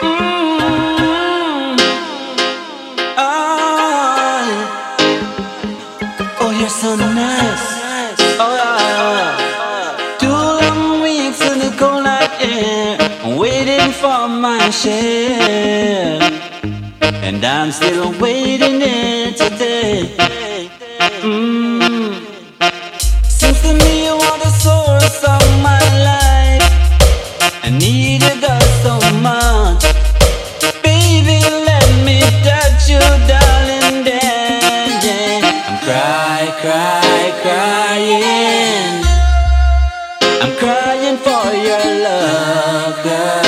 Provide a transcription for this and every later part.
Mm-hmm. Oh. Oh, oh, and waiting for my chance And I'm still waiting here today. Crying for your love, girl.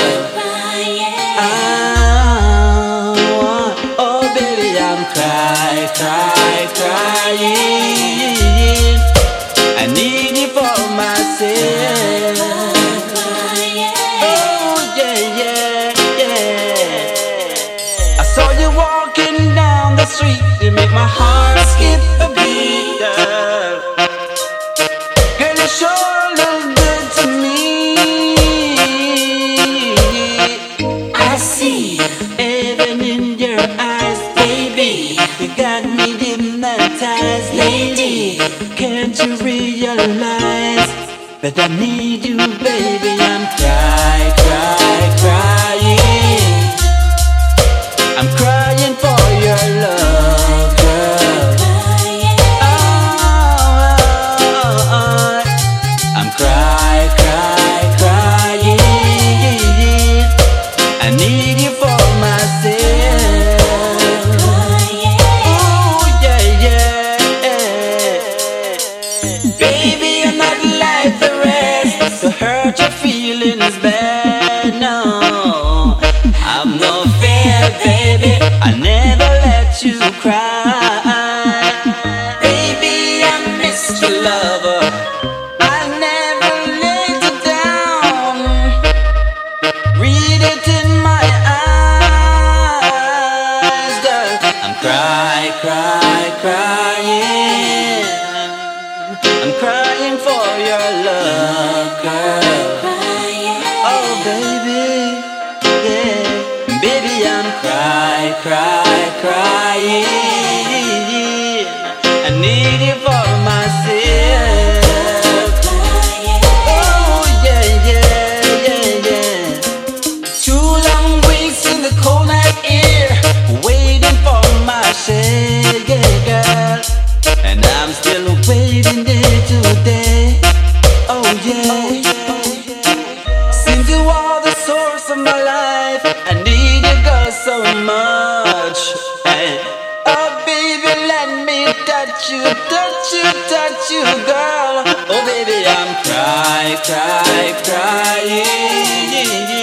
Oh, oh, baby, I'm cry, cry, crying. I need you for myself. Oh, yeah, yeah, yeah. I saw you walking down the street. You make my heart skip a realize that I need you, baby? I'm cry, cry, crying. I'm crying for your love, girl. Oh, oh, oh, oh. I'm cry, cry, crying. I need you for Baby, you're not like the rest, so hurt your feelings bad. No, I'm no fair, baby. I never let you cry. Baby, I'm Mr. Lover. For your love, girl. Oh, baby, yeah, baby, I'm cry, cry, crying. So much. Hey. Oh, baby, let me touch you, touch you, touch you, girl. Oh, baby, I'm cry, cry, crying.